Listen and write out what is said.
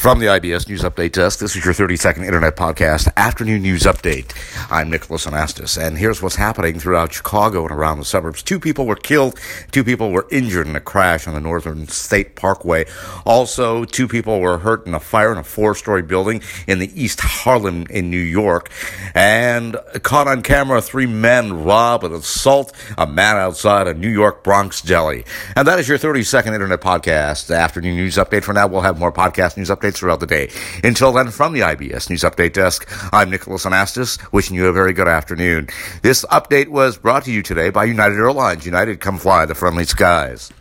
From the IBS News Update Desk, this is your 30 second internet podcast, Afternoon News Update. I'm Nicholas Anastas, and here's what's happening throughout Chicago and around the suburbs. Two people were killed, two people were injured in a crash on the Northern State Parkway. Also, two people were hurt in a fire in a four story building in the East Harlem in New York. And caught on camera, three men rob and assault a man outside a New York Bronx deli. And that is your 30 second internet podcast, Afternoon News Update. For now, we'll have more podcast news updates updates throughout the day. Until then, from the IBS News Update Desk, I'm Nicholas Anastas, wishing you a very good afternoon. This update was brought to you today by United Airlines. United, come fly the friendly skies.